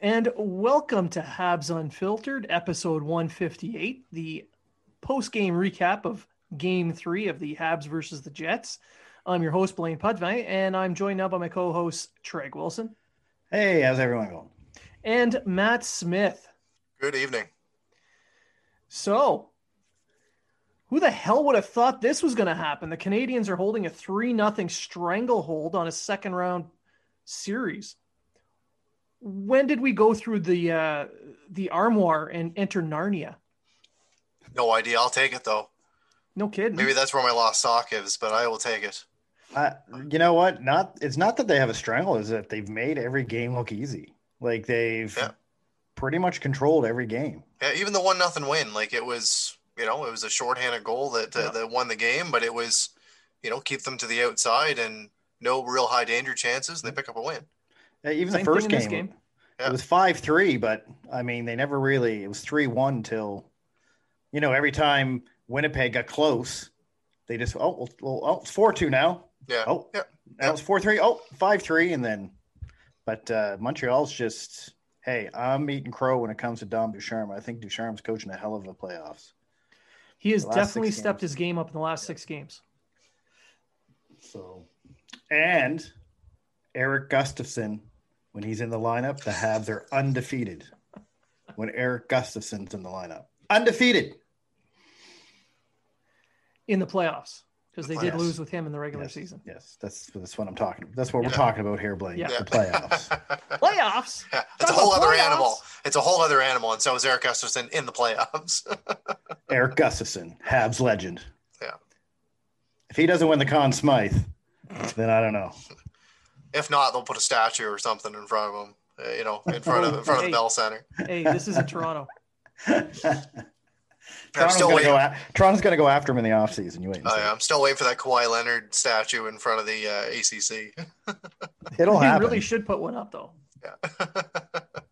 And welcome to Habs Unfiltered, episode 158, the post game recap of game three of the Habs versus the Jets. I'm your host, Blaine Pudvey, and I'm joined now by my co host, Treg Wilson. Hey, how's everyone going? And Matt Smith. Good evening. So, who the hell would have thought this was going to happen? The Canadiens are holding a 3 0 stranglehold on a second round series when did we go through the uh, the armoire and enter Narnia? No idea. I'll take it though. No kidding. Maybe that's where my lost sock is, but I will take it. Uh, you know what? Not it's not that they have a strangle; is that they've made every game look easy. Like they've yeah. pretty much controlled every game. Yeah, even the one nothing win, like it was, you know, it was a shorthanded goal that uh, yeah. that won the game, but it was, you know, keep them to the outside and no real high danger chances, and they pick up a win. Yeah, even Same the first game, game. Yeah. It was five three, but I mean they never really. It was three one till, you know, every time Winnipeg got close, they just oh well, oh it's four two now. Yeah. Oh yeah. That yeah. was four three. Oh five three, and then, but uh, Montreal's just hey, I'm eating crow when it comes to Dom Ducharme. I think Ducharme's coaching a hell of a playoffs. He has definitely stepped his game up in the last six games. So, and Erik Gustafsson, when he's in the lineup, the Habs are undefeated. When Erik Gustafsson's in the lineup, undefeated in the playoffs because they did lose with him in the regular yes. season. Yes, that's that's what I'm talking. About. That's what yeah. we're talking about here, Blake. Yeah. The playoffs. playoffs. Yeah. It's a whole other playoffs. animal. It's a whole other animal, and so is Erik Gustafsson in the playoffs. Erik Gustafsson, Habs legend. Yeah. If he doesn't win the Conn Smythe, then I don't know. If not, they'll put a statue or something in front of them. Uh, you know, in front of in front hey, of the Bell Center. Hey, this is in Toronto. Toronto's going go a- Toronto's going to go after him in the offseason. You wait. Oh, yeah, I'm still waiting for that Kawhi Leonard statue in front of the uh, ACC. It'll happen. He really should put one up though. Yeah.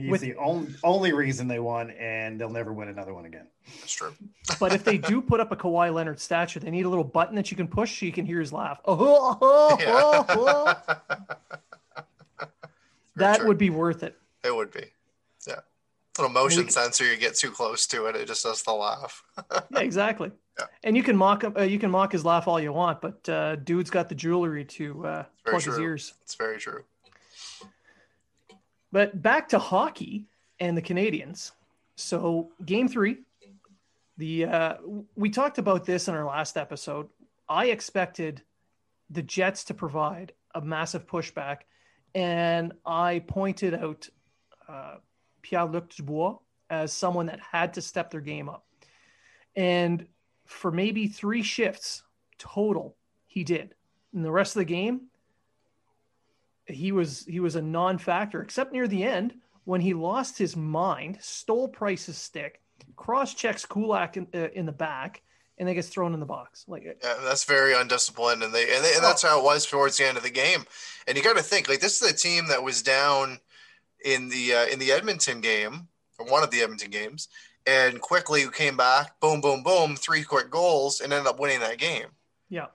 He's With, the only only reason they won, and they'll never win another one again. That's true. but if they do put up a Kawhi Leonard statue, they need a little button that you can push so you can hear his laugh. Oh, oh, oh, oh. that true. would be worth it. It would be. Yeah. Little motion we, sensor, you get too close to it, it just does the laugh. yeah, exactly. Yeah. And you can mock uh, you can mock his laugh all you want, but uh, dude's got the jewelry to uh, plug true. his ears. It's very true. But back to hockey and the Canadians. So game three, the uh, we talked about this in our last episode. I expected the Jets to provide a massive pushback, and I pointed out uh, Pierre Luc Dubois as someone that had to step their game up. And for maybe three shifts total, he did. In the rest of the game, he was he was a non-factor, except near the end when he lost his mind, stole Price's stick, cross checks Kulak in, uh, in the back, and then gets thrown in the box. Like yeah, that's very undisciplined, and they and, they, and that's how it was towards the end of the game. And you got to think like this is a team that was down in the uh, in the Edmonton game, or one of the Edmonton games, and quickly came back, boom, boom, boom, three quick goals, and ended up winning that game. Yeah.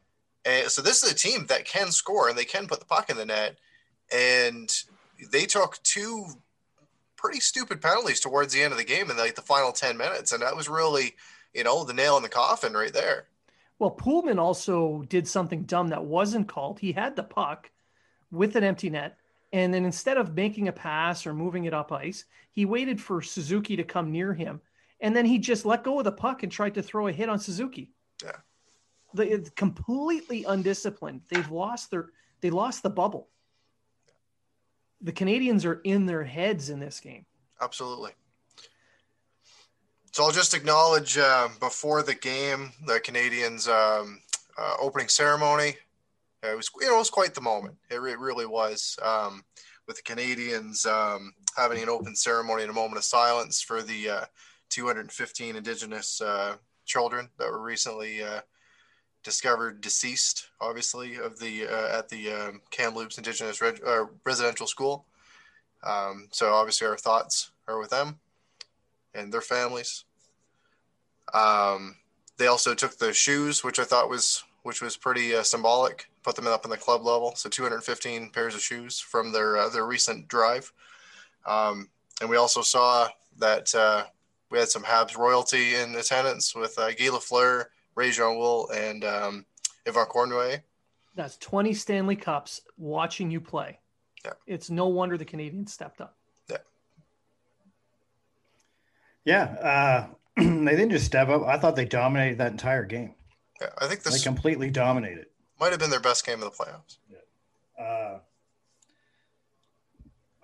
And so this is a team that can score and they can put the puck in the net, and they took two pretty stupid penalties towards the end of the game in like the final 10 minutes and that was really you know the nail in the coffin right there. Well poolman also did something dumb that wasn't called. He had the puck with an empty net and then instead of making a pass or moving it up ice he waited for suzuki to come near him and then he just let go of the puck and tried to throw a hit on suzuki. Yeah. The, completely undisciplined. They've lost their they lost the bubble the Canadians are in their heads in this game. Absolutely. So I'll just acknowledge uh, before the game, the Canadians' um, uh, opening ceremony. It was, you know, it was quite the moment. It, re- really was. Um, with the Canadians um, having an open ceremony and a moment of silence for the uh, 215 Indigenous uh, children that were recently uh, discovered deceased, obviously, of the uh, at the um, Kamloops Indigenous Reg- uh, Residential School. Um, so obviously, our thoughts are with them and their families. Um, they also took the shoes, which I thought was which was pretty uh, symbolic. Put them up in the club level, so 215 pairs of shoes from their uh, their recent drive. Um, and we also saw that uh, we had some Habs royalty in attendance with uh, Guy Lafleur Réjean Houle, and um, Yvan Cournoyer. That's 20 Stanley Cups watching you play. Yeah. It's no wonder the Canadians stepped up. Yeah. Yeah. Uh, they didn't just step up. I thought they dominated that entire game. Yeah. I think this they completely dominated. Might have been their best game of the playoffs. Yeah. Uh,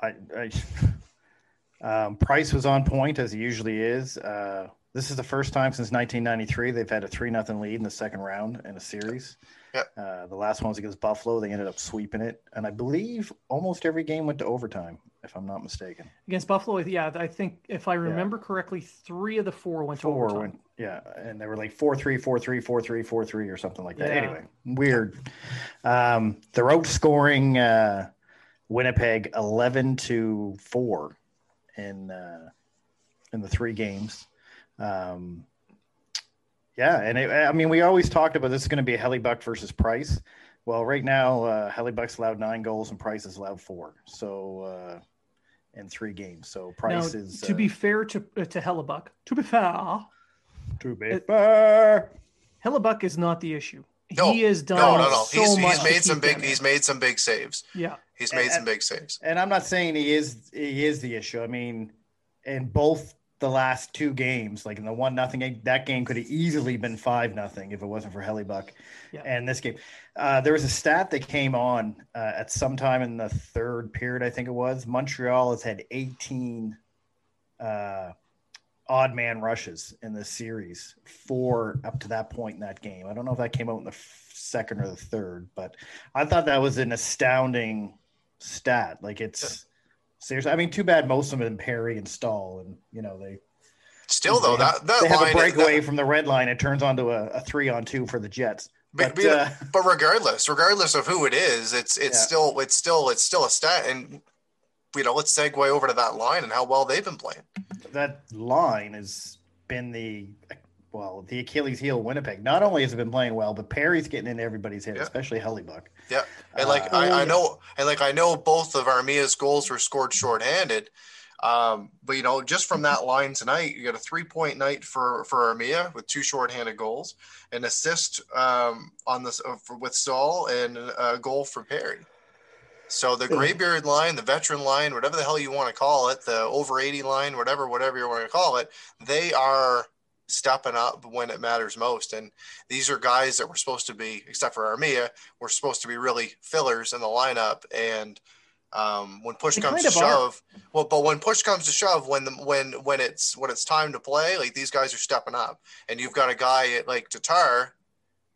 I, I um, Price was on point as he usually is. Uh, this is the first time since 1993 they've had a three nothing lead in the second round in a series. Yeah. Uh, the last one was against Buffalo. They ended up sweeping it, and I believe almost every game went to overtime, if I'm not mistaken. Against Buffalo, yeah, I think if I remember yeah. correctly, three of the four went four to overtime. Went, yeah, and they were like four three, four three, four three, four three, or something like that. Yeah. Anyway, weird. Um, they're outscoring uh, Winnipeg 11 to four in uh, in the three games. Um, yeah, and it, I mean, we always talked about this is going to be a Hellebuyck versus Price. Well, right now, uh, Hellebuyck's allowed nine goals and Price is allowed four. So, uh, in three games. So Price now, is to uh, be fair to uh, to Hellebuyck. To be fair, to be fair, Hellebuyck is not the issue. No, he has done no, no, no. So he's, much he's made some big. He's made some big saves. Yeah, he's made and, some big saves. And I'm not saying he is he is the issue. I mean, in both the last two games, like in the one nothing game, that game could have easily been five nothing if it wasn't for Hellebuyck. Yeah. And this game, uh, there was a stat that came on uh, at some time in the third period, I think it was. Montreal has had 18 uh, odd man rushes in this series, four up to that point in that game. I don't know if that came out in the second or the third, but I thought that was an astounding stat. Like it's seriously. I mean, too bad most of them in Perry and Staal, and you know they. Still though, have, that, that they have a breakaway that, from the red line. It turns onto a, a, three on two for the Jets. But, but, uh, but regardless, regardless of who it is, it's it's yeah. still it's still it's still a stat. And you know, let's segue over to that line and how well they've been playing. That line has been the well, the Achilles heel Winnipeg. Not only has it been playing well, but Perry's getting in everybody's head, yeah. especially Hellebuyck. Yeah, and like uh, I, I, know, and like I know, both of Armia's goals were scored shorthanded. Um, but you know, just from that line tonight, you got a three-point night for for Armia with two shorthanded goals, an assist um, on this uh, for, with Staal, and a goal for Perry. So the graybeard line, the veteran line, whatever the hell you want to call it, the over 80 line, whatever, whatever you want to call it, they are stepping up when it matters most. And these are guys that were supposed to be, except for Armia, were supposed to be really fillers in the lineup. And Um, when push they comes to shove, are. well, but when push comes to shove, when the when when it's when it's time to play, like these guys are stepping up, and you've got a guy at, like Tatar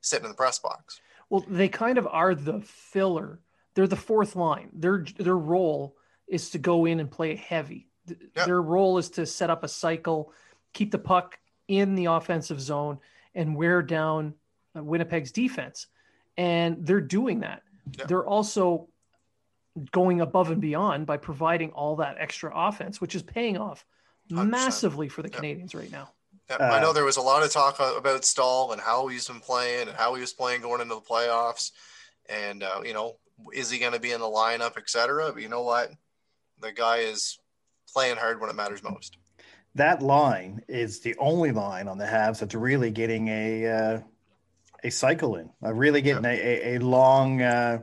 sitting in the press box. Well, they kind of are the filler. They're the fourth line. Their their role is to go in and play heavy. Yep. Their role is to set up a cycle, keep the puck in the offensive zone, and wear down uh, Winnipeg's defense. And they're doing that. Yep. They're also going above and beyond by providing all that extra offense, which is paying off 100%. massively for the yep. Canadians right now. Uh, I know there was a lot of talk about Staal and how he's been playing and how he was playing going into the playoffs. And, uh, you know, is he going to be in the lineup, et cetera? But you know what? The guy is playing hard when it matters most. That line is the only line on the Habs that's really getting a uh, a cycle in. Uh, really getting yeah. a, a, a, long, uh,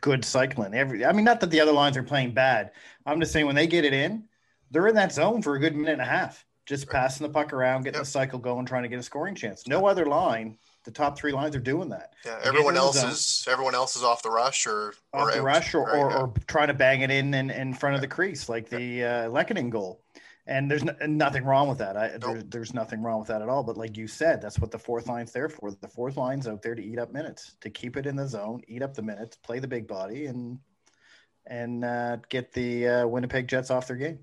good cycle in. Every, I mean, not that the other lines are playing bad. I'm just saying when they get it in, they're in that zone for a good minute and a half, just right. passing the puck around, getting yep. the cycle going, trying to get a scoring chance. No other line the top three lines are doing that. Yeah, everyone else is everyone else is off the rush or, off the rush or, right or, or, trying to bang it in in, in front yeah. of the crease like the uh, Lehkonen goal. And there's no, nothing wrong with that. I, nope. there, there's nothing wrong with that at all. But like you said, that's what the fourth line's there for. The fourth line's out there to eat up minutes, to keep it in the zone, eat up the minutes, play the big body, and and uh, get the uh, Winnipeg Jets off their game.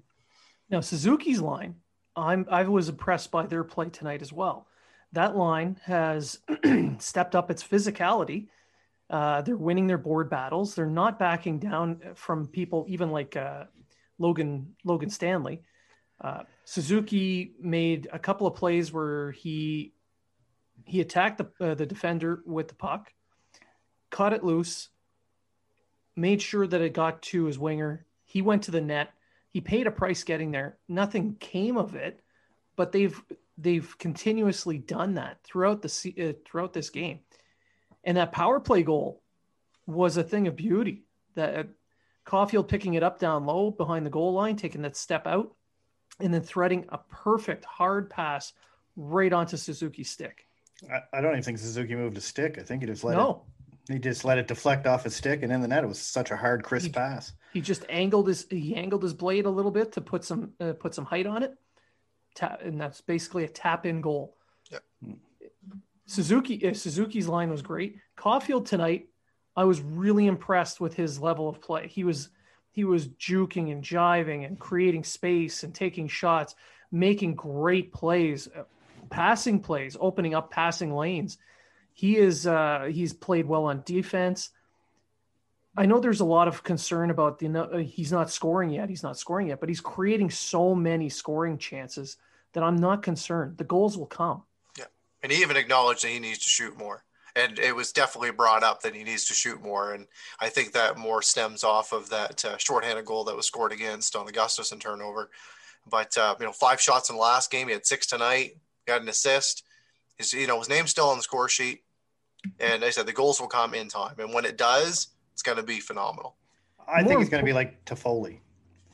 Now Suzuki's line, I'm I was impressed by their play tonight as well that line has stepped up its physicality. Uh, they're winning their board battles. They're not backing down from people, even like uh, Logan Logan Stanley. Uh, Suzuki made a couple of plays where he he attacked the uh, the defender with the puck, caught it loose, made sure that it got to his winger. He went to the net. He paid a price getting there. Nothing came of it, but they've they've continuously done that throughout the uh, throughout this game, and that power play goal was a thing of beauty. That uh, Caufield picking it up down low behind the goal line, taking that step out, and then threading a perfect hard pass right onto Suzuki's stick. I, I don't even think Suzuki moved a stick. I think he just let no. it. He just let it deflect off his stick and in the net. It was such a hard, crisp he, pass. He just angled his he angled his blade a little bit to put some uh, put some height on it, tap, and that's basically a tap in goal. Yeah. Suzuki uh, Suzuki's line was great. Caufield tonight, I was really impressed with his level of play. He was he was juking and jiving and creating space and taking shots, making great plays, uh, passing plays, opening up passing lanes. He is uh, he's played well on defense. I know there's a lot of concern about the uh, he's not scoring yet. He's not scoring yet, but he's creating so many scoring chances that I'm not concerned. The goals will come. Yeah, and he even acknowledged that he needs to shoot more, and it was definitely brought up that he needs to shoot more. And I think that more stems off of that uh, shorthanded goal that was scored against on the Gustafsson turnover. But uh, you know, five shots in the last game. He had six tonight. Got an assist. His you know his name's still on the score sheet. And I said the goals will come in time, and when it does it's going to be phenomenal. I think it's going to be like Toffoli.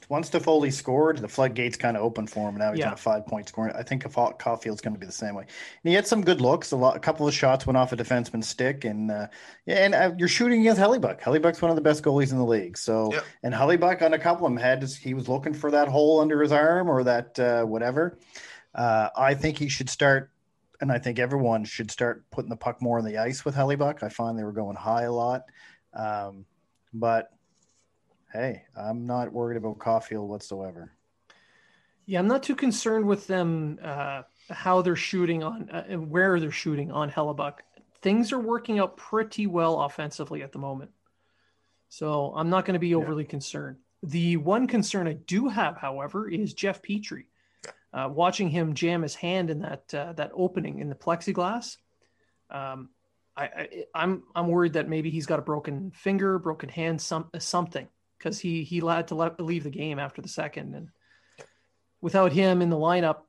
Once Toffoli scored, the floodgates kind of opened for him. Now he's yeah. on a five point scoring. I think Caufield's going to be the same way. And he had some good looks. A lot, a couple of shots went off a defenseman's stick, and uh, yeah, and uh, you're shooting against Hellebuyck. Hellebuyck's one of the best goalies in the league. So, yep. and Hellebuyck on a couple of them had he was looking for that hole under his arm or that uh, whatever. Uh, I think he should start and I think everyone should start putting the puck more on the ice with Hellebuyck. I find they were going high a lot. Um, but hey, I'm not worried about Caufield whatsoever. Yeah, I'm not too concerned with them uh, how they're shooting on uh, where they're shooting on Hellebuyck. Things are working out pretty well offensively at the moment, so I'm not going to be overly yeah. concerned. The one concern I do have, however, is Jeff Petry. Uh, watching him jam his hand in that uh, that opening in the plexiglass, um, I, I I'm I'm worried that maybe he's got a broken finger, broken hand, some something because he he had to let, leave the game after the second, and without him in the lineup,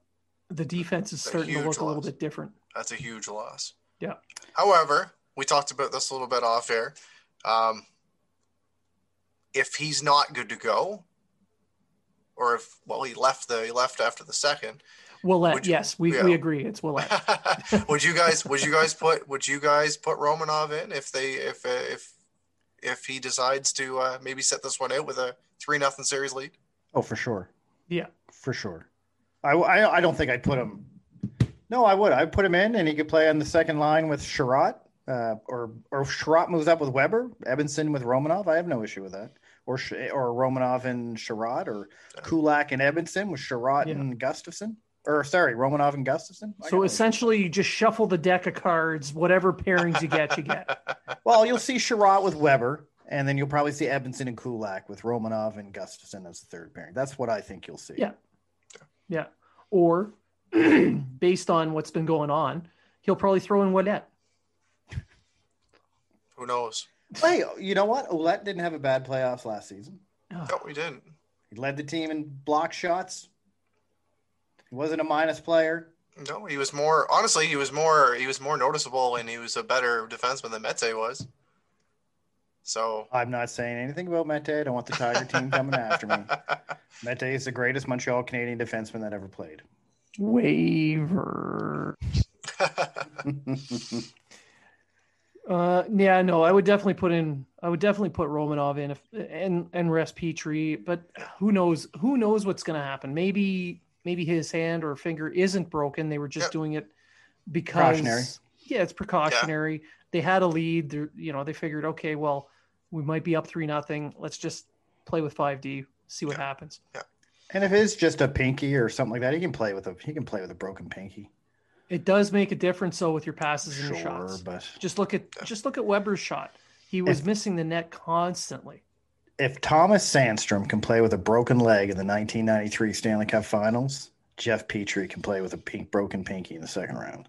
the defense is starting to look loss. a little bit different. That's a huge loss. Yeah. However, we talked about this a little bit off air. Um, if he's not good to go, or if well he left the he left after the second, Ouellet, you, yes, we, yeah. we agree. It's Ouellet. would you guys would you guys put would you guys put Romanov in if they if if if he decides to uh, maybe set this one out with a three nothing series lead. Oh, for sure. Yeah, for sure. I, I, I don't think I'd put him. No, I would. I'd put him in, and he could play on the second line with Chiarot, uh, or or Chiarot moves up with Weber, Edmundson with Romanov. I have no issue with that. Or or Romanov and Chiarot, or Kulak and Edmundson with Chiarot yeah. and Gustafsson or sorry, Romanov and Gustafsson. So essentially, you just shuffle the deck of cards. Whatever pairings you get, you get. well, you'll see Chiarot with Weber, and then you'll probably see Edmundson and Kulak with Romanov and Gustafsson as the third pairing. That's what I think you'll see. Yeah, yeah. Or based on what's been going on, he'll probably throw in Ouellet. Who knows? Hey, you know what? Ouellet didn't have a bad playoffs last season. No, we didn't. He led the team in block shots, he wasn't a minus player. No, he was more honestly, he was more he was more noticeable and he was a better defenseman than Mete was. So I'm not saying anything about Mete. I don't want the Tiger team coming after me. Mete is the greatest Montreal Canadian defenseman that ever played. Waiver. uh, yeah, no, I would definitely put in. I would definitely put Romanov in if, and and rest Petry. But who knows? Who knows what's going to happen? Maybe maybe his hand or finger isn't broken. They were just yep. doing it because yeah, it's precautionary. Yeah. They had a lead. They're, you know, they figured, okay, well, we might be up three nothing. Let's just play with five D, see what yeah. happens. Yeah. And if it's just a pinky or something like that, he can play with a he can play with a broken pinky. It does make a difference though with your passes and sure, your shots. But just look at just look at Weber's shot. He was if, missing the net constantly if Thomas Sandstrom can play with a broken leg in the 1993 Stanley Cup Finals, Jeff Petry can play with a pink broken pinky in the second round.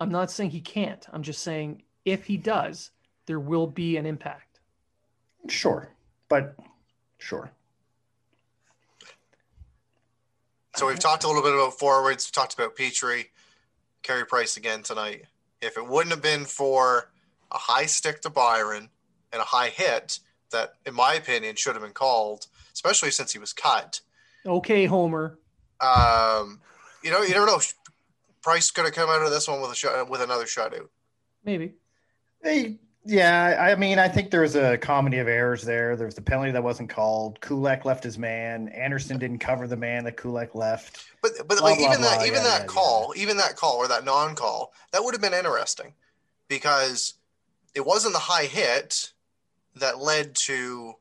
I'm not saying he can't. I'm just saying if he does, there will be an impact. Sure, but sure. So we've talked a little bit about forwards. We talked about Petry, Carey Price again tonight. If it wouldn't have been for a high stick to Byron and a high hit, that, in my opinion, should have been called, especially since he was cut. Okay, Homer. Um, you know, you never know. Price could have come out of this one with a shot with another shutout. Maybe. Hey, yeah, I mean, I think there was a comedy of errors there. There was the penalty that wasn't called. Kulak left his man. Anderson didn't cover the man that Kulak left. But but blah, like blah, even blah, that even yeah, that yeah, call, yeah. even that call or that non-call, that would have been interesting because it wasn't the high hit that led to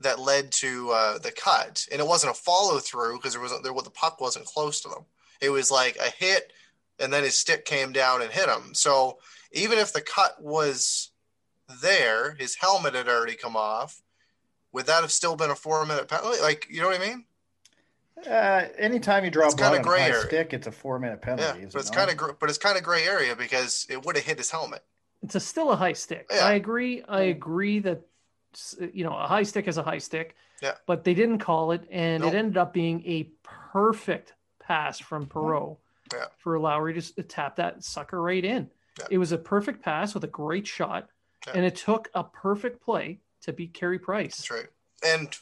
that led to uh, the cut, and it wasn't a follow through because there wasn't there the puck wasn't close to them. It was like a hit, and then his stick came down and hit him. So even if the cut was there, his helmet had already come off. Would that have still been a four minute penalty? Like you know what I mean? Uh, anytime you draw it's blood on gray a stick, it's a four minute penalty. Yeah, but it's kind of but it's kind of gray area because it would have hit his helmet. It's a still a high stick. Yeah. I agree. I mm. agree that you know a high stick is a high stick. Yeah. But they didn't call it, and nope. it ended up being a perfect pass from mm-hmm. Perreault yeah. for Lowry to tap that sucker right in. Yeah. It was a perfect pass with a great shot, yeah. and it took a perfect play to beat Carey Price. That's right. And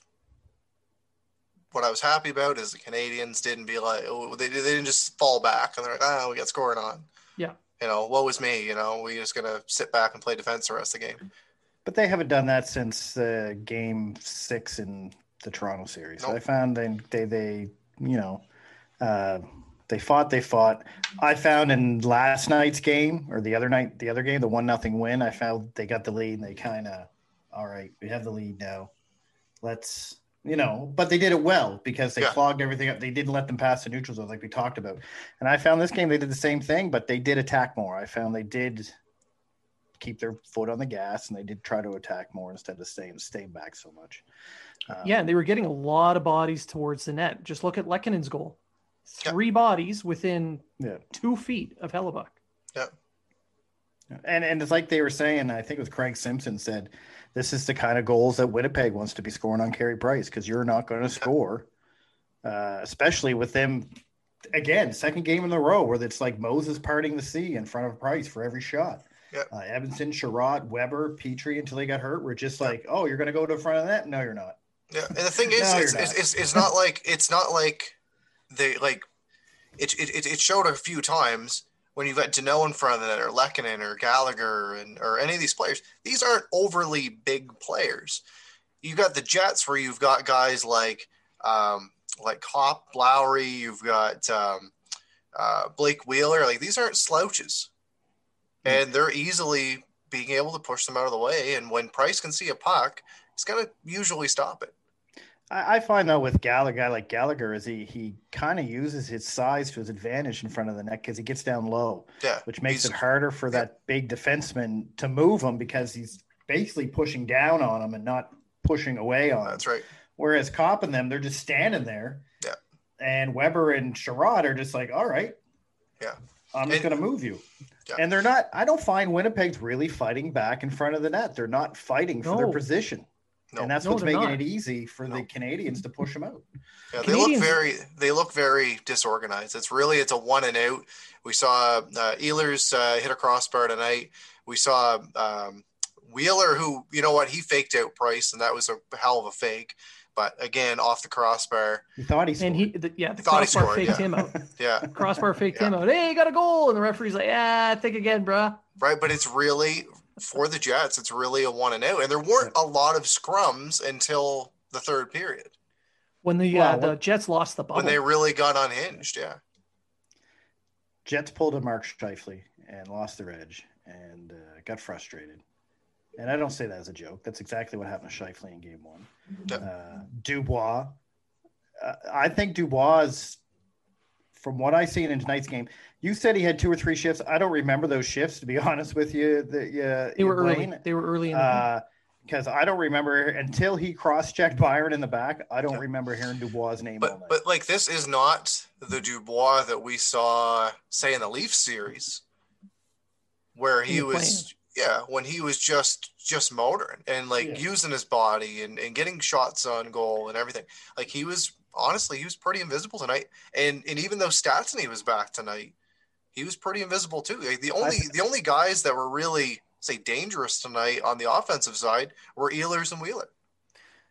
what I was happy about is the Canadians didn't be like, oh, they, they didn't just fall back and they're like, oh, we got scoring on. You know, woe was me? You know, we just gonna sit back and play defense the rest of the game. But they haven't done that since uh, Game Six in the Toronto series. Nope. I found they they they you know uh, they fought they fought. I found in last night's game or the other night the other game the one nothing win. I found they got the lead and they kind of all right we have the lead now. Let's you know, but they did it well because they yeah. clogged everything up. They didn't let them pass the neutral zone like we talked about. And I found this game they did the same thing, but they did attack more. I found they did keep their foot on the gas and they did try to attack more instead of staying staying back so much. Um, yeah, they were getting a lot of bodies towards the net. Just look at Lehkonen's goal. Three yeah. bodies within yeah. two feet of Hellebuyck. Yeah. And and it's like they were saying, I think it was Craig Simpson said this is the kind of goals that Winnipeg wants to be scoring on Carey Price because you're not going to score, uh, especially with them. Again, second game in a row where it's like Moses parting the sea in front of Price for every shot. Yep. Uh, Chiarot, Weber, Petry until they got hurt. We're just like, oh, you're going to go to the front of that? No, you're not. Yeah, and the thing is, no, it's, it's, it's, it's, not like it's not like they like it, it. It showed a few times when you've got Danault in front of net or Lehkonen or Gallagher and or any of these players, these aren't overly big players. You've got the Jets where you've got guys like um, like Copp, Lowry, you've got um, uh, Blake Wheeler. Like these aren't slouches, hmm. and they're easily being able to push them out of the way. And when Price can see a puck, he's going to usually stop it. I, I find though with Gallagher, guy like Gallagher, is he he kind of uses his size to his advantage in front of the net because he gets down low, yeah, which makes it harder for yeah. that big defenseman to move him because he's basically pushing down on him and not pushing away on. That's right. Whereas Copp and them, they're just standing there. Yeah. And Weber and Chiarot are just like, all right. Yeah. I'm just going to move you. Yeah. And they're not, I don't find Winnipeg's really fighting back in front of the net. They're not fighting for no. their position. No. And that's no, what's making not. it easy for the Canadians to push them out. Yeah, they look very they look very disorganized. It's really it's a one and out. We saw uh, Ehlers uh, hit a crossbar tonight. We saw um, Wheeler, who you know what he faked out Price, and that was a hell of a fake. But again, off the crossbar. He thought he scored. And he, the, yeah, the crossbar scored, faked yeah. him out. yeah. Crossbar faked yeah. him out. Hey, he got a goal. And the referee's like, yeah, think again, bruh. Right. But it's really, for the Jets, it's really a one and out. And there weren't a lot of scrums until the third period. When the, uh, the Jets lost the ball. When they really got unhinged. Yeah. Jets pulled a Mark Scheifele and lost their edge and uh, got frustrated and I don't say that as a joke. That's exactly what happened to Scheifele in Game One. Uh, Dubois, uh, I think Dubois is, from what I've seen in tonight's game. You said he had two or three shifts. I don't remember those shifts to be honest with you. The, uh, they were early. They were early because uh, I don't remember until he cross-checked Byron in the back. I don't yeah. remember hearing Dubois' name. But but like this is not the Dubois that we saw say in the Leaf series, where he was yeah, when he was just just motoring and like yeah. using his body and, and getting shots on goal and everything. Like he was honestly, he was pretty invisible tonight. And and even though Stastny was back tonight, he was pretty invisible too. Like the only the only guys that were really say dangerous tonight on the offensive side were Ehlers and Wheeler.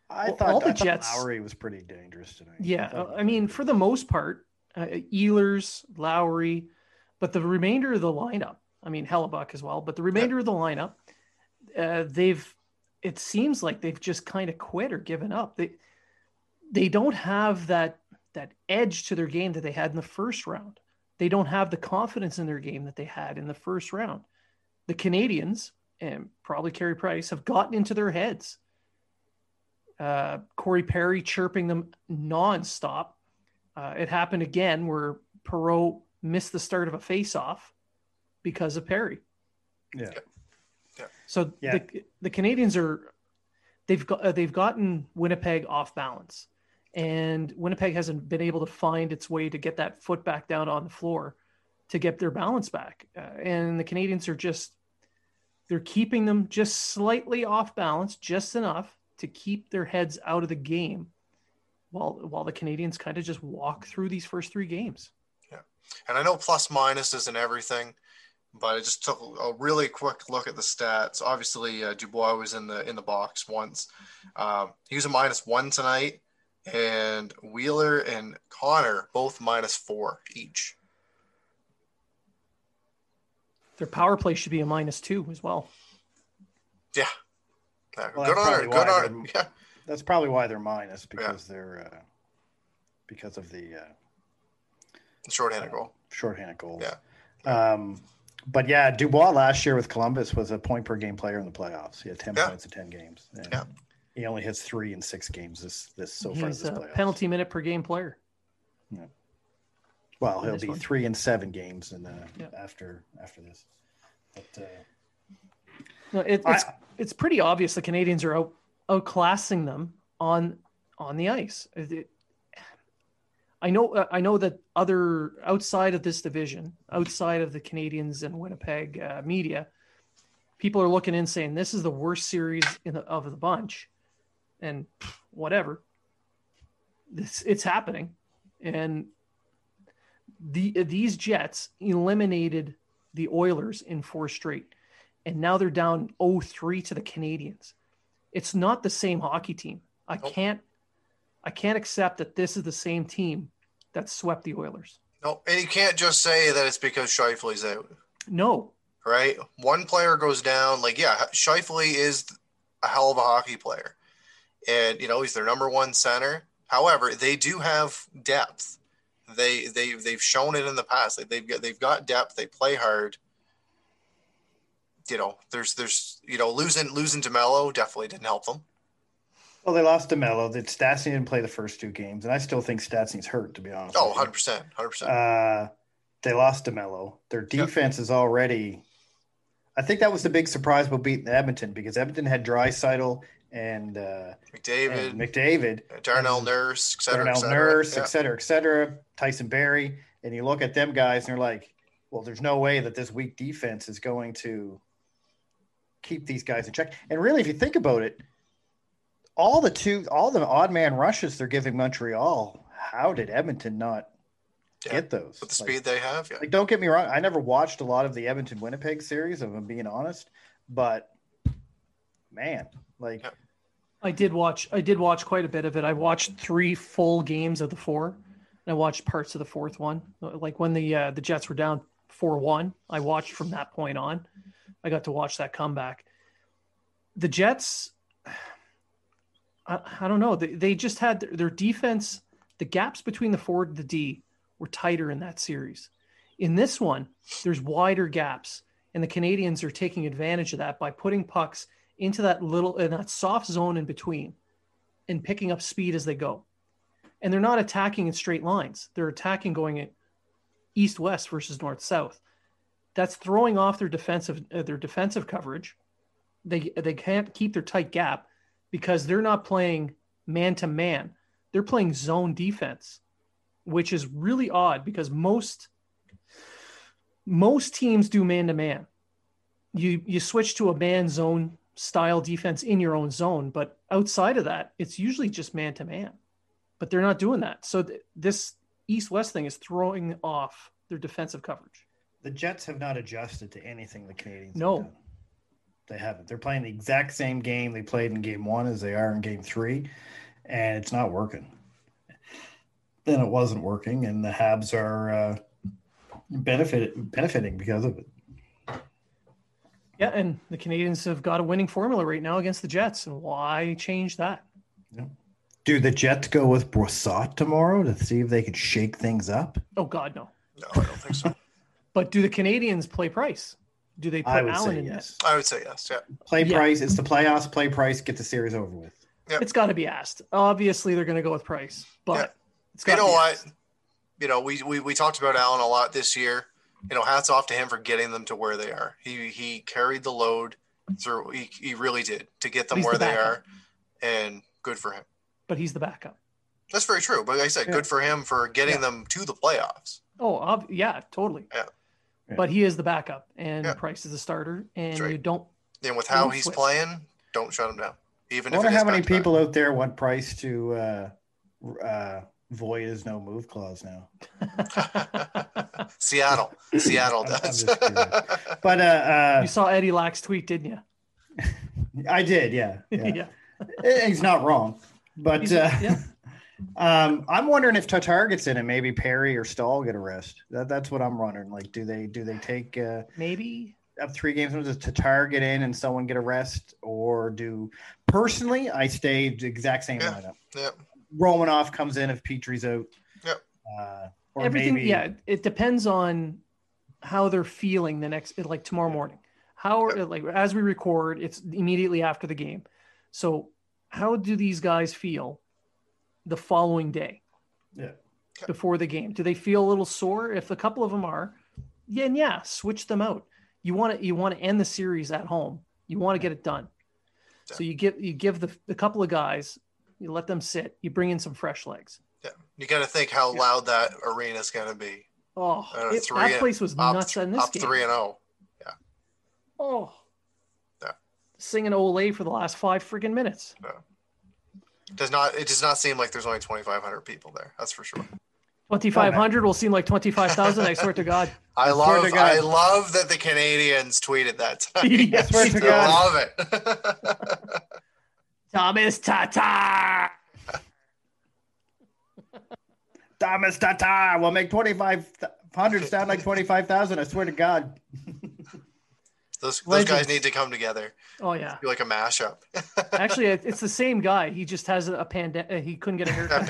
I well, thought all the I Jets Lowry was pretty dangerous tonight. Yeah, I, I mean for the most part, uh, Ehlers, Lowry, but the remainder of the lineup I mean Hellebuyck as well, but the remainder of the lineup, uh, they've it seems like they've just kind of quit or given up. They they don't have that that edge to their game that they had in the first round. They don't have the confidence in their game that they had in the first round. The Canadians and probably Carey Price have gotten into their heads. Uh, Corey Perry chirping them nonstop. Uh, it happened again where Perreault missed the start of a face-off because of Perry. Yeah. yeah. So yeah. the the Canadians are they've got uh, they've gotten Winnipeg off balance, and Winnipeg hasn't been able to find its way to get that foot back down on the floor to get their balance back. Uh, and the Canadians are just they're keeping them just slightly off balance, just enough to keep their heads out of the game, while while the Canadians kind of just walk through these first three games. Yeah, and I know plus minus isn't everything, but I just took a really quick look at the stats. Obviously, uh, Dubois was in the in the box once. Um, he was a minus one tonight, and Wheeler and Connor both minus four each. Their power play should be a minus two as well. Yeah, yeah. well, good on Good on Yeah, that's probably why they're minus because yeah. they're uh, because of the uh, shorthanded uh, goal. Shorthanded goals. Yeah. Um, but yeah, Dubois last year with Columbus was a point per game player in the playoffs. He had ten yeah. points in ten games. And yeah. He only has three in six games this this so He's far. This a playoffs. penalty minute per game player. Yeah. Well, he'll be one. three and seven games and uh, yeah. after after this. But uh, no, it, it's I, it's pretty obvious the Canadians are out outclassing them on on the ice. It, I know uh, I know that other outside of this division, outside of the Canadians and Winnipeg uh, media, people are looking in saying this is the worst series in the, of the bunch, and whatever. This it's happening, and the these Jets eliminated the Oilers in four straight, and now they're down 0-3 to the Canadians. It's not the same hockey team. I can't I can't accept that this is the same team that swept the Oilers. No, and you can't just say that it's because Scheifele's out. No. Right? One player goes down. Like, yeah, Scheifele is a hell of a hockey player. And, you know, he's their number one center. However, they do have depth. They they they've shown it in the past. Like they've got they've got depth. They play hard. You know, there's there's you know losing losing DeMelo definitely didn't help them. Well, they lost DeMelo. That Stastny didn't play the first two games, and I still think Stastny's hurt. To be honest. Oh, 100 percent, hundred percent. Uh, they lost DeMelo. Their defense yep. is already. I think that was the big surprise about beating Edmonton because Edmonton had Draisaitl and uh, McDavid, and McDavid, Darnell Nurse, et cetera, Darnell et cetera. Nurse, yeah. et cetera, et cetera. Tyson Barrie, and you look at them guys, and you're like, well, there's no way that this weak defense is going to keep these guys in check. And really, if you think about it, all the two, all the odd man rushes they're giving Montreal, how did Edmonton not yeah. get those? With the like, speed they have, yeah. Like, don't get me wrong, I never watched a lot of the Edmonton Winnipeg series, if I'm being honest, but man, like. I did watch. I did watch quite a bit of it. I watched three full games of the four, and I watched parts of the fourth one. Like when the uh, the Jets were down four one, I watched from that point on. I got to watch that comeback. The Jets, I, I don't know. They, they just had their, their defense. The gaps between the forward and the D were tighter in that series. In this one, there's wider gaps, and the Canadians are taking advantage of that by putting pucks into that little in that soft zone in between and picking up speed as they go. And they're not attacking in straight lines. They're attacking going east west versus north south. That's throwing off their defensive uh, their defensive coverage. They they can't keep their tight gap because they're not playing man to man. They're playing zone defense, which is really odd because most most teams do man to man. You you switch to a man zone style defense in your own zone. But outside of that, it's usually just man to man. But they're not doing that. So th- this east west thing is throwing off their defensive coverage. The Jets have not adjusted to anything the Canadians. No, they haven't. They're playing the exact same game they played in game one as they are in game three, and it's not working. Then it wasn't working, and the Habs are uh, benefit benefiting because of it. Yeah, and the Canadians have got a winning formula right now against the Jets, and why change that? Yeah. Do the Jets go with Brossoit tomorrow to see if they could shake things up? Oh God, no. No, I don't think so. but do the Canadians play Price? Do they put Allen in yes. I would say yes. Yeah. Play yeah. Price. It's the playoffs. Play Price. Get the series over with. Yep. It's got to be asked. Obviously, they're going to go with Price, but yeah. it's you know what? Asked. You know, we, we we talked about Allen a lot this year you know, hats off to him for getting them to where they are. He he carried the load through. He, he really did to get them where the they are, and good for him. But he's the backup. That's very true. But like I said, yeah. good for him for getting yeah. them to the playoffs. Oh, ob- yeah, totally. Yeah. But he is the backup, and yeah. Price is the starter, and right. you don't. And with how he's switch. playing, don't shut him down. Even I wonder how many people out there want Price to uh, uh, void is no move clause now. Seattle, Seattle does. but uh, uh, you saw Eddie Lack's tweet, didn't you? I did, yeah. Yeah, yeah. he's not wrong, but uh, yeah. um, I'm wondering if Tatar gets in and maybe Perry or Staal get a rest. That, that's what I'm wondering. Like, do they do they take uh, maybe up three games? Does Tatar get in and someone get a rest, or do personally I stay the exact same yeah. lineup? Yeah. Romanov comes in if Petry's out. Yep. Uh, Everything, maybe... yeah. It depends on how they're feeling the next, like tomorrow morning. How, yep. like as we record, it's immediately after the game. So, how do these guys feel the following day? Yeah. Before the game, do they feel a little sore? If a couple of them are, yeah, and yeah, switch them out. You want to you want to end the series at home. You want to get it done. So you give you give the, the couple of guys you let them sit. You bring in some fresh legs. Yeah, you got to think how yeah. loud that arena is going to be. Oh, uh, it, that place was nuts in this up game. Three and zero. Oh. Yeah. Oh. Yeah. Singing Ole for the last five freaking minutes. Yeah. Does not it does not seem like there's only 2,500 people there. That's for sure. 2,500 will seem like 25,000. I swear to God. I love God. I love that the Canadians tweeted that time. yes, I love it. Thomas Tatar. Thomas Tata will make 2,500 sound like 25,000. I swear to God. Those, those guys need to come together. Oh yeah, be like a mashup. Actually, it's the same guy. He just has a pandemic. He couldn't get a haircut.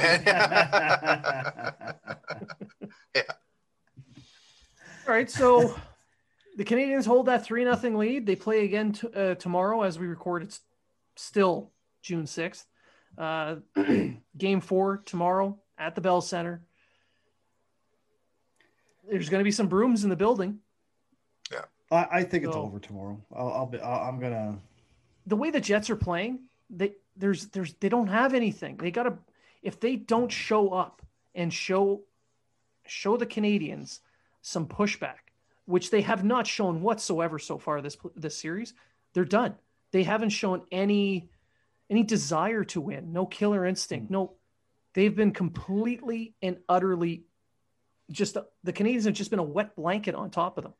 yeah. All right, so the Canadians hold that three nothing lead. They play again t- uh, tomorrow as we record. It's still June sixth. Uh, game four tomorrow at the Bell Center. There's going to be some brooms in the building. Yeah, I, I think so, it's over tomorrow. I'll, I'll be. i am gonna. The way the Jets are playing, they there's there's they don't have anything. They got to if they don't show up and show show the Canadiens some pushback, which they have not shown whatsoever so far this this series, they're done. They haven't shown any any desire to win, no killer instinct, hmm. no. They've been completely and utterly just the Canadiens have just been a wet blanket on top of them.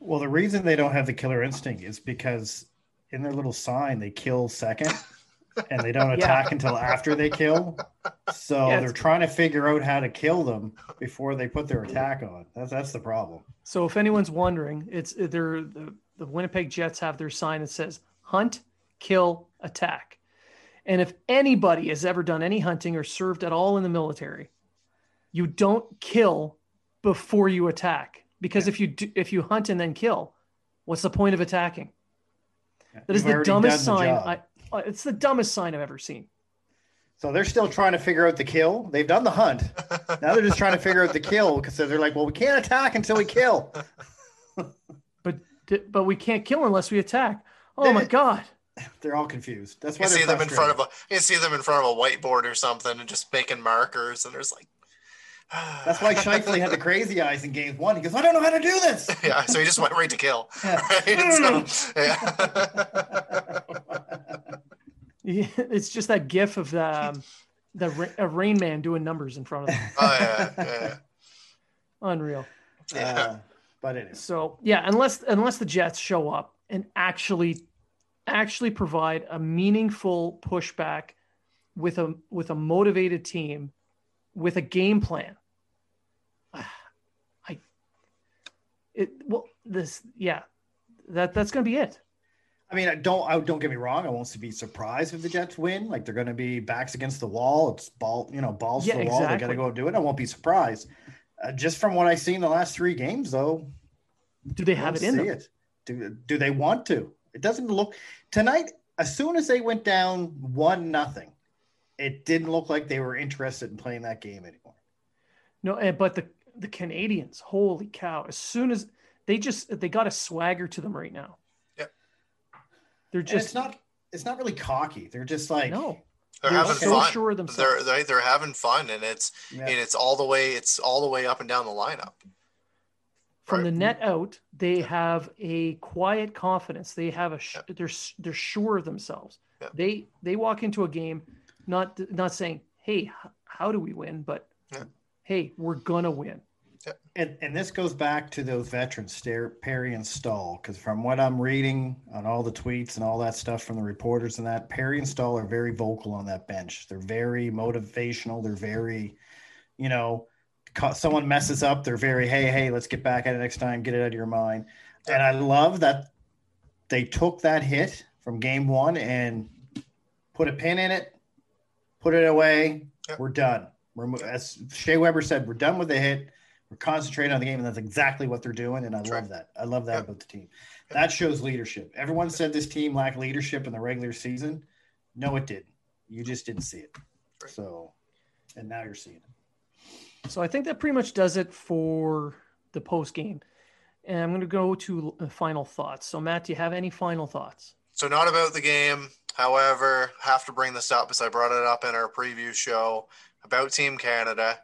Well, the reason they don't have the killer instinct is because in their little sign they kill second and they don't attack yeah. until after they kill. So yeah, they're trying to figure out how to kill them before they put their attack on. That's that's the problem. So if anyone's wondering, it's they're the, the Winnipeg Jets have their sign that says hunt, kill, attack. And if anybody has ever done any hunting or served at all in the military, you don't kill before you attack because yeah. if you do, if you hunt and then kill, what's the point of attacking? That is the dumbest sign. I, uh, it's the dumbest sign I've ever seen. So they're still trying to figure out the kill. They've done the hunt. now they're just trying to figure out the kill because they're like, well, we can't attack until we kill. but but we can't kill unless we attack. Oh my god. They're all confused. That's why you see them in front of a you see them in front of a whiteboard or something and just making markers and there's like That's why Scheifele had the crazy eyes in game one. He goes, I don't know how to do this. Yeah, so he just went right to kill. Yeah. Right? So, yeah. it's just that gif of the um, the a Rain Man doing numbers in front of them. Oh yeah, yeah. unreal. Yeah, uh, but it is. So yeah, unless unless the Jets show up and actually actually provide a meaningful pushback with a with a motivated team with a game plan. I it well this yeah that that's going to be it. I mean, I don't I don't get me wrong. I won't be surprised if the Jets win. Like they're going to be backs against the wall. It's ball, you know, balls yeah, to the exactly. wall. They got to go do it. I won't be surprised. Uh, just from what I've seen the last three games, though. Do they have it in them? It. Do Do they want to? It doesn't look tonight. As soon as they went down one nothing, it didn't look like they were interested in playing that game anymore. No, but the the Canadiens, holy cow! As soon as they just they got a swagger to them right now. Yeah, they're just and it's not it's not really cocky. They're just like no. They're, they're having so fun. Sure they're, they're they're having fun, and it's yeah. and it's all the way it's all the way up and down the lineup. From right. the net out, they yeah. have a quiet confidence. They have a yeah. they're they're sure of themselves. They they walk into a game not not saying, "Hey, how do we win?" but "Hey, we're gonna win." And, and this goes back to those veterans, Perry and Staal, because from what I'm reading on all the tweets and all that stuff from the reporters and that, Perry and Staal are very vocal on that bench. They're very motivational. They're very, you know, someone messes up, they're very, hey, hey, let's get back at it next time, get it out of your mind. And I love that they took that hit from game one and put a pin in it, put it away. Yep. We're done. We're, as Shea Weber said, we're done with the hit we're concentrating on the game, and that's exactly what they're doing. And I that's love right. that. I love that about the team. That shows leadership. Everyone said this team lacked leadership in the regular season. No, it didn't. You just didn't see it. Right. So, and now you're seeing it. So I think that pretty much does it for the post game. And I'm going to go to final thoughts. So Matt, do you have any final thoughts? So not about the game. However, have to bring this up as I brought it up in our preview show about Team Canada.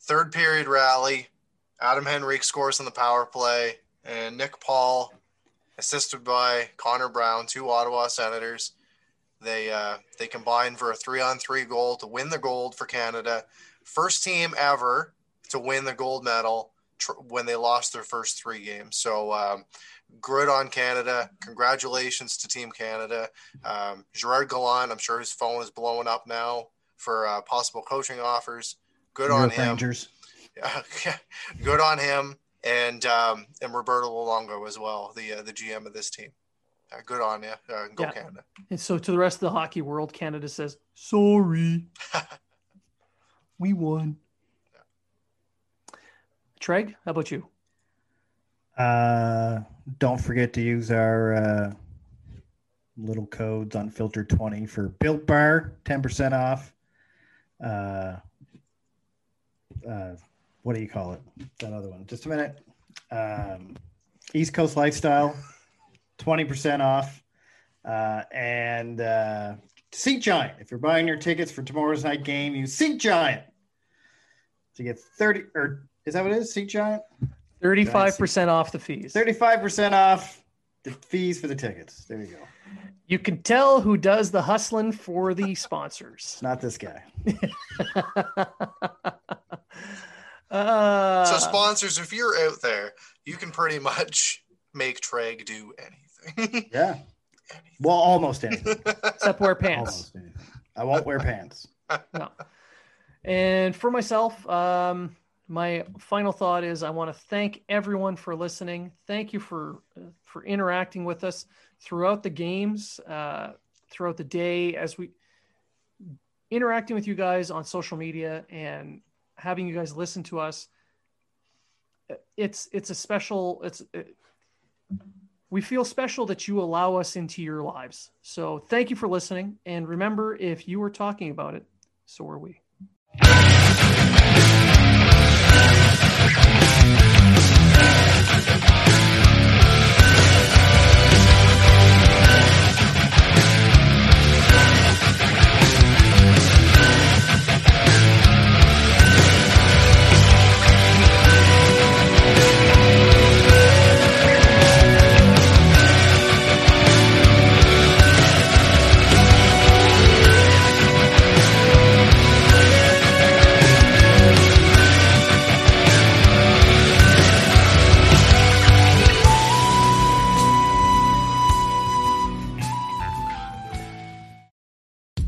Third period rally. Adam Henrique scores on the power play, and Nick Paul, assisted by Connor Brown, two Ottawa Senators. They uh, they combine for a three on three goal to win the gold for Canada. First team ever to win the gold medal tr- when they lost their first three games. So um, good on Canada. Congratulations to Team Canada. Um, Gerard Gallant, I'm sure his phone is blowing up now for uh, possible coaching offers. good on him. Rangers. good on him, and um, and Roberto Luongo as well, the uh, the GM of this team. Uh, good on you. Uh, go yeah. Canada. And so to the rest of the hockey world, Canada says sorry. we won. Treg, how about you? Uh, don't forget to use our uh, little codes Unfiltered20 for built bar 10% off. Uh, uh, what do you call it? That other one. Just a minute. Um, east coast lifestyle 20% off. Uh, and uh, seat giant. If you're buying your tickets for tomorrow's night game use seat giant to get 30 or is that what it is seat giant 35% off the fees 35% off the fees for the tickets there you go you can tell who does the hustling for the sponsors. Not this guy. uh, so, sponsors, if you're out there, you can pretty much make Treg do anything. yeah. Anything. Well, almost anything. Except wear pants. I won't wear pants. no. And for myself, um, my final thought is I want to thank everyone for listening. Thank you for uh, for interacting with us throughout the games, uh, throughout the day, as we interacting with you guys on social media and having you guys listen to us. It's it's a special. It's it, we feel special that you allow us into your lives. So thank you for listening, and remember, if you were talking about it, so are we.